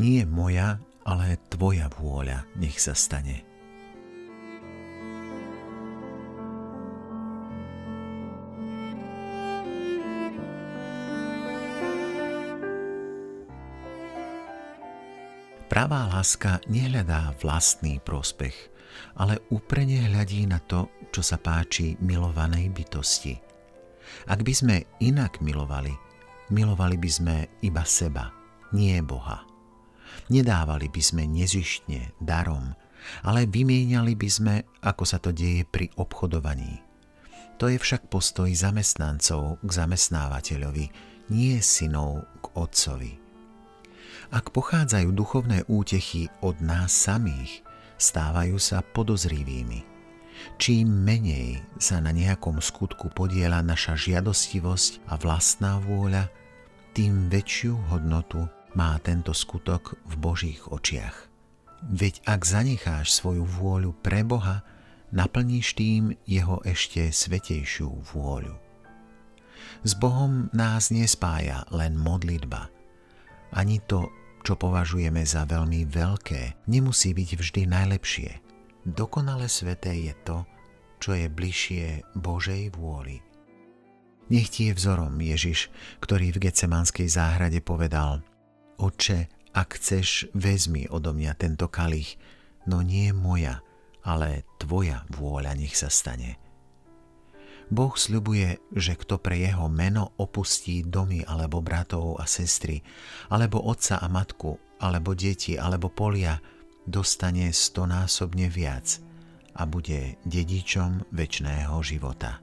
Nie moja, ale tvoja vôľa nech sa stane. Pravá láska nehľadá vlastný prospech, ale úprene hľadí na to, čo sa páči milovanej bytosti. Ak by sme inak milovali, milovali by sme iba seba, nie Boha. Nedávali by sme nezištne, darom, ale vymieniali by sme, ako sa to deje pri obchodovaní. To je však postoj zamestnancov k zamestnávateľovi, nie synov k otcovi. Ak pochádzajú duchovné útechy od nás samých, stávajú sa podozrivými. Čím menej sa na nejakom skutku podiela naša žiadostivosť a vlastná vôľa, tým väčšiu hodnotu má tento skutok v Božích očiach. Veď ak zanecháš svoju vôľu pre Boha, naplníš tým jeho ešte svetejšiu vôľu. S Bohom nás nespája len modlitba, ani to čo považujeme za veľmi veľké, nemusí byť vždy najlepšie. Dokonale sveté je to, čo je bližšie Božej vôli. Nech ti je vzorom Ježiš, ktorý v Getsemanskej záhrade povedal Oče, ak chceš, vezmi odo mňa tento kalich, no nie moja, ale tvoja vôľa nech sa stane. Boh sľubuje, že kto pre jeho meno opustí domy alebo bratov a sestry, alebo otca a matku, alebo deti, alebo polia, dostane stonásobne viac a bude dedičom väčšného života.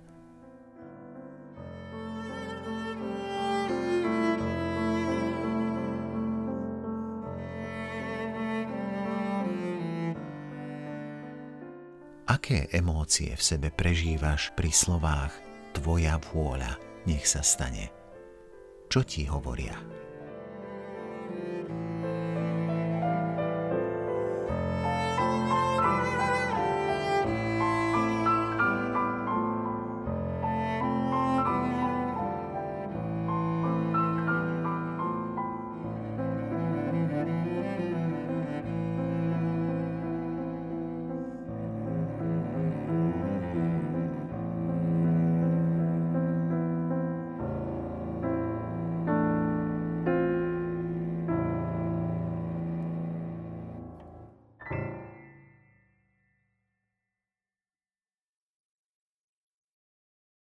Aké emócie v sebe prežívaš pri slovách Tvoja vôľa nech sa stane? Čo ti hovoria?